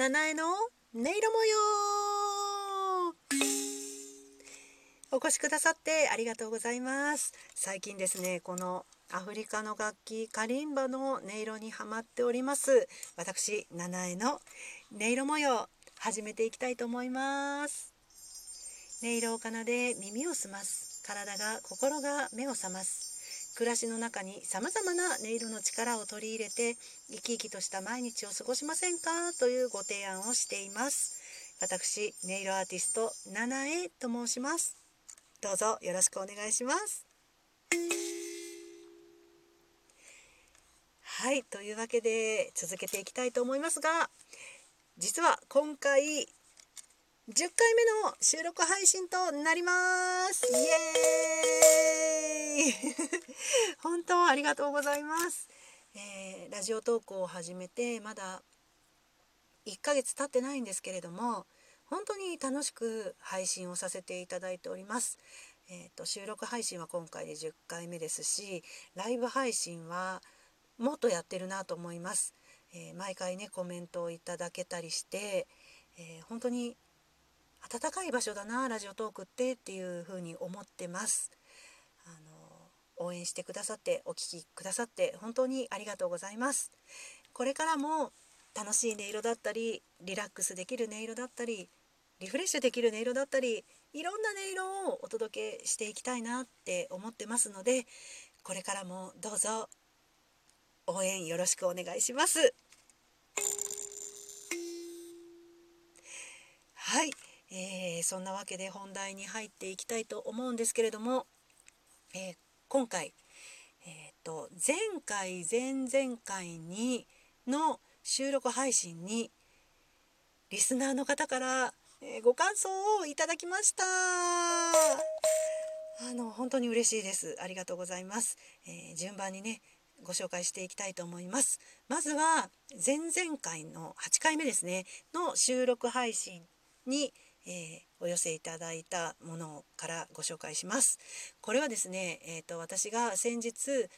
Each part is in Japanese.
七重の音色模様お越しくださってありがとうございます。最近ですねこのアフリカの楽器カリンバの音色にハマっております。私七重の音色模様始めていきたいと思います。音色を奏で耳を澄ます。体が心が目を覚ます。暮らしの中にさまざまな音色の力を取り入れて生き生きとした毎日を過ごしませんか？というご提案をしています。私音色アーティスト七重と申します。どうぞよろしくお願いします。はいというわけで続けていきたいと思いますが実は今回10回目の収録配信となります。イエーイ！本当ありがとうございます、えー、ラジオ投稿を始めてまだ1ヶ月経ってないんですけれども本当に楽しく配信をさせていただいております。えーと、収録配信は今回で10回目ですしライブ配信はもっとやってるなと思います。えー、毎回ねコメントをいただけたりして、えー、本当に暖かい場所だなラジオトークってっていうふうに思ってます。あの応援してくださってお聴きくださって本当にありがとうございます。これからも楽しい音色だったりリラックスできる音色だったりリフレッシュできる音色だったりいろんな音色をお届けしていきたいなって思ってますのでこれからもどうぞ応援よろしくお願いします。はい、えー、そんなわけで本題に入っていきたいと思うんですけれども、えー、今回、えーと、前回前々回にの収録配信にリスナーの方から、えご感想をいただきました。あの本当に嬉しいです。ありがとうございます。えー、順番にねご紹介していきたいと思います。まずは前々回の8回目ですねの収録配信に、えー、お寄せいただいたものからご紹介します。これはですね、えーと、私が先日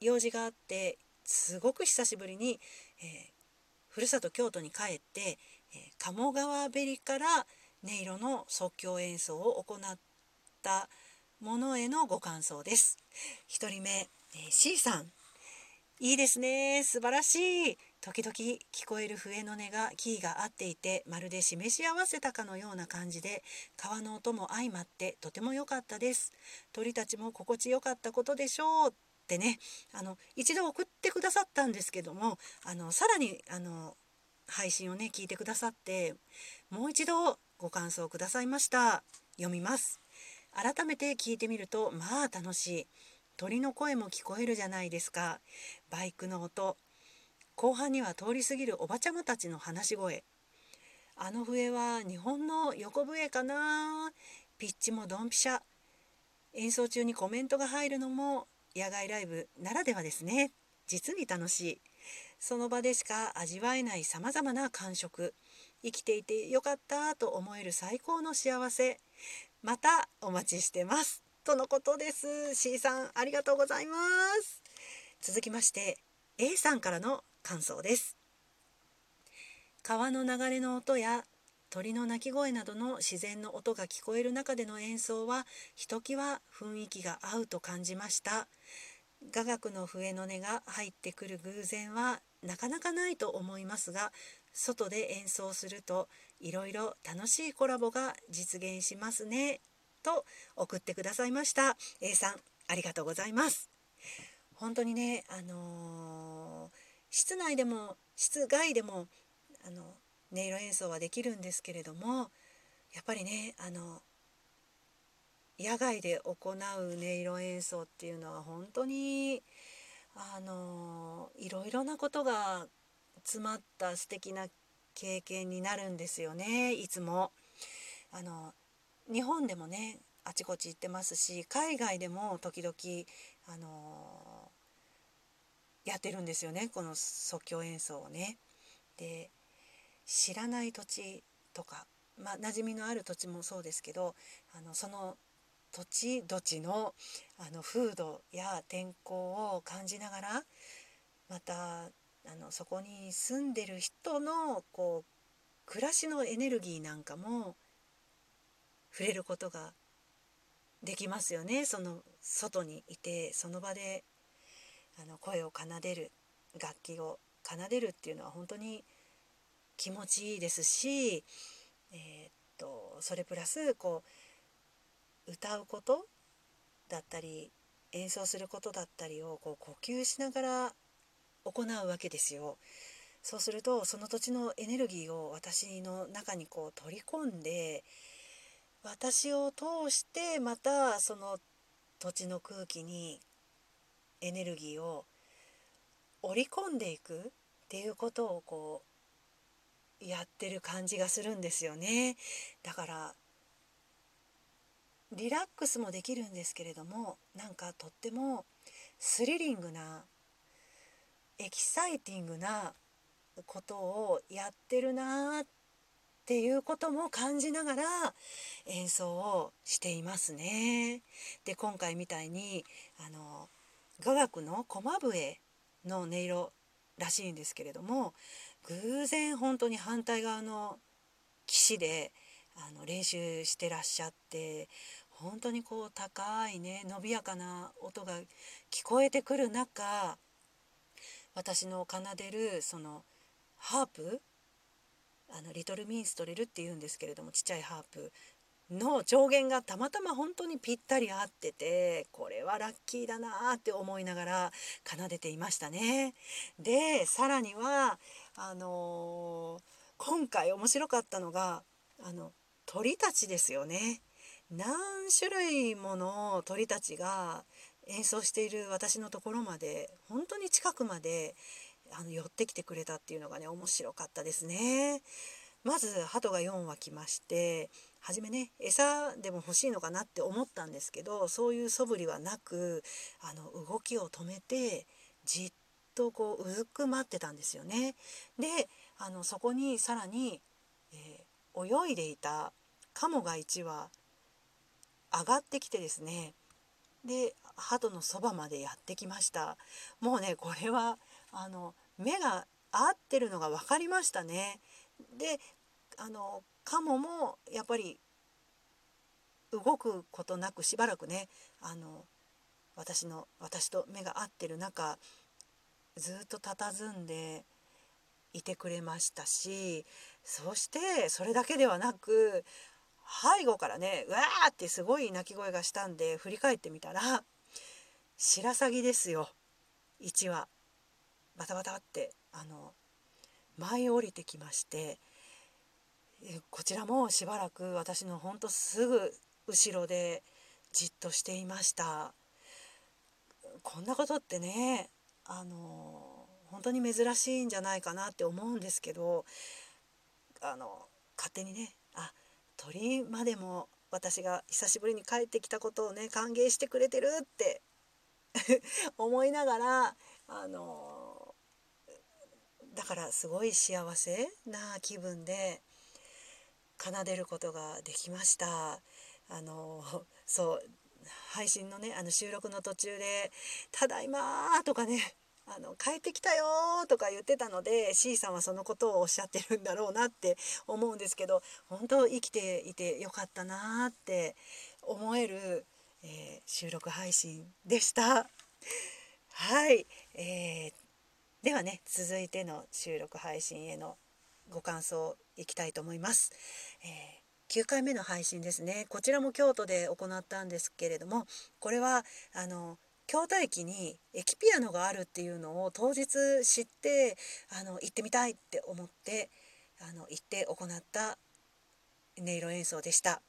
用事があってすごく久しぶりに、えー、ふるさと京都に帰って、えー、鴨川べりから音色の即興演奏を行ったものへのご感想です。1人目、えー、C さんいいですね素晴らしい時々聞こえる笛の音がキーが合っていてまるで示し合わせたかのような感じで川の音も相まってとても良かったです。鳥たちも心地よかったことでしょうってね。あの一度送ってくださったんですけどもあのさらにあの配信をね聞いてくださってもう一度ご感想くださいました。読みます。改めて聞いてみるとまあ楽しい。鳥の声も聞こえるじゃないですか。バイクの音後半には通り過ぎるおばちゃまたちの話し声。あの笛は日本の横笛かな。ピッチもドンピシャ。演奏中にコメントが入るのも野外ライブならではですね。実に楽しい。その場でしか味わえないさまざまな感触。生きていてよかったと思える最高の幸せ。またお待ちしてます。とのことです。C さんありがとうございます。続きまして A さんからの感想です。川の流れの音や鳥の鳴き声などの自然の音が聞こえる中での演奏はひときわ雰囲気が合うと感じました。雅楽の笛の音が入ってくる偶然はなかなかないと思いますが外で演奏するといろいろ楽しいコラボが実現しますねと送ってくださいました。A さんありがとうございます。本当にねあのー、室内でも室外でもあの音色演奏はできるんですけれどもやっぱりねあの野外で行う音色演奏っていうのは本当にあのいろいろなことが詰まった素敵な経験になるんですよねいつも。あの日本でもねあちこち行ってますし海外でも時々あの、やってるんですよねこの即興演奏をね。で知らない土地とかまあ馴染みのある土地もそうですけどあのその土地土地のあの風土や天候を感じながらまたあのそこに住んでる人のこう暮らしのエネルギーなんかも触れることができますよねその外にいてその場であの声を奏でる楽器を奏でるっていうのは本当に気持ちいいですし、えー、っとそれプラスこう歌うことだったり演奏することだったりをこう呼吸しながら行うわけですよ。そうするとその土地のエネルギーを私の中にこう取り込んで私を通してまたその土地の空気にエネルギーを織り込んでいくっていうことをこうやってる感じがするんですよね。だからリラックスもできるんですけれどもなんかとってもスリリングなエキサイティングなことをやってるなっていうことも感じながら演奏をしていますね。で今回みたいにあの雅楽の駒笛の音色らしいんですけれども偶然本当に反対側の岸であの練習してらっしゃって本当にこう高いね伸びやかな音が聞こえてくる中私の奏でるそのハープあのリトルミンストレルっていうんですけれどもちっちゃいハープの上限がたまたま本当にぴったり合っててこれはラッキーだなって思いながら奏でていましたね。でさらにはあのー、今回面白かったのがあの鳥たちですよね。何種類もの鳥たちが演奏している私のところまで本当に近くまであの寄ってきてくれたっていうのがね面白かったですね。まず鳩が4羽来まして初めね餌でも欲しいのかなって思ったんですけどそういう素振りはなくあの動きを止めてじっとこううずくまってたんですよね。であのそこにさらに、えー、泳いでいたカモが1羽上がってきてですねで鳩のそばまでやってきましたもうねこれはあの目が合ってるのが分かりましたね。であのカモもやっぱり動くことなくしばらくねあの私の私と目が合ってる中ずっと佇んでいてくれましたしそしてそれだけではなく背後からねうわーってすごい鳴き声がしたんで振り返ってみたら白鷺ですよ1羽。バタバタってあの舞い降りてきましてこちらもしばらく私のほんとすぐ後ろでじっとしていました。こんなことってねあの本当に珍しいんじゃないかなって思うんですけどあの勝手にねあ鳥までも私が久しぶりに帰ってきたことをね歓迎してくれてるって 思いながらあのからすごい幸せな気分で奏でることができました。あのそう配信のねあの収録の途中で「ただいま」とかねあの帰ってきたよとか言ってたので C さんはそのことをおっしゃってるんだろうなって思うんですけど本当生きていてよかったなって思える、えー、収録配信でした。はい、えー、ではね続いての収録配信へのご感想いきたいと思います。えー9回目の配信ですね。こちらも京都で行ったんですけれどもこれはあの京都駅に駅ピアノがあるっていうのを当日知ってあの行ってみたいって思ってあの行って行った音色演奏でした。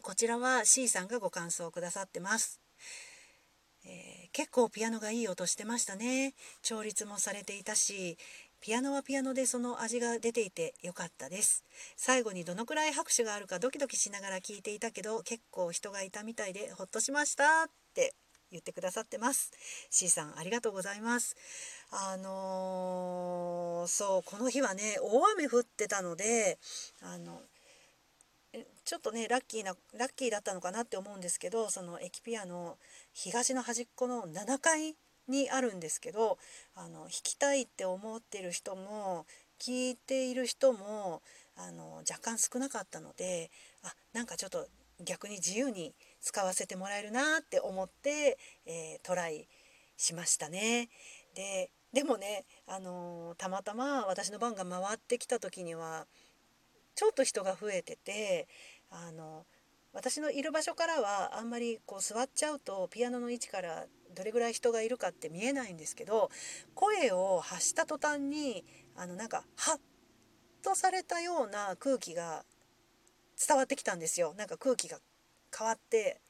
こちらは C さんがご感想くださってます、えー、結構ピアノがいい音してましたね。調律もされていたしピアノはピアノでその味が出ていてよかったです。最後にどのくらい拍手があるかドキドキしながら聞いていたけど結構人がいたみたいでほっとしましたって言ってくださってます。C さんありがとうございます。あのー、そうこの日はね大雨降ってたのであのちょっとねラッキーなラッキーだったのかなって思うんですけどそのエキピアの東の端っこの7階にあるんですけどあの弾きたいって思ってる人も聞いている人もあの若干少なかったのであなんかちょっと逆に自由に使わせてもらえるなって思って、えー、トライしましたね。ででもね、あのー、たまたま私の番が回ってきた時にはちょっと人が増えてて、あの私のいる場所からはあんまりこう座っちゃうとピアノの位置からどれぐらい人がいるかって見えないんですけど声を発した途端にあのなんかハッとされたような空気が伝わってきたんですよ。なんか空気が変わって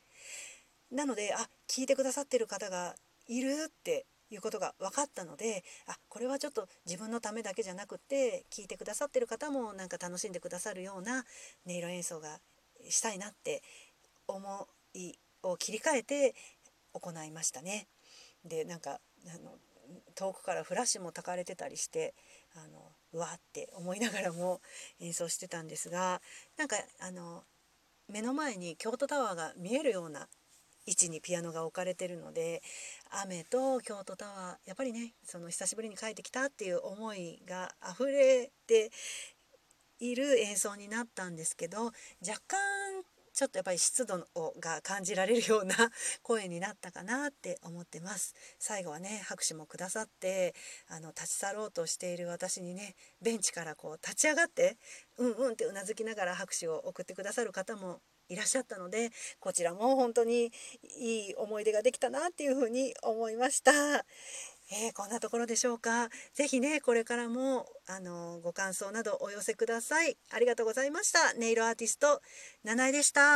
なのであ聞いてくださってる方がいるっていうことが分かったのであこれはちょっと自分のためだけじゃなくて聞いてくださってる方もなんか楽しんでくださるような音色演奏がしたいなって思いを切り替えて行いましたね。でなんかあの遠くからフラッシュも焚かれてたりしてあのうわって思いながらも演奏してたんですがなんかあの目の前に京都タワーが見えるような位置にピアノが置かれてるので雨と京都タワーやっぱりねその久しぶりに帰ってきたっていう思いが溢れている演奏になったんですけど若干ちょっとやっぱり湿度が感じられるような声になったかなって思ってます最後はね拍手もくださってあの立ち去ろうとしている私にねベンチからこう立ち上がってうんうんってうなずきながら拍手を送ってくださる方もいらっしゃったのでこちらも本当にいい思い出ができたなっていうふうに思いました。えー、こんなところでしょうか。ぜひね、これからも、あの、ご感想などお寄せください。ありがとうございました。ネイルアーティスト、七重でした。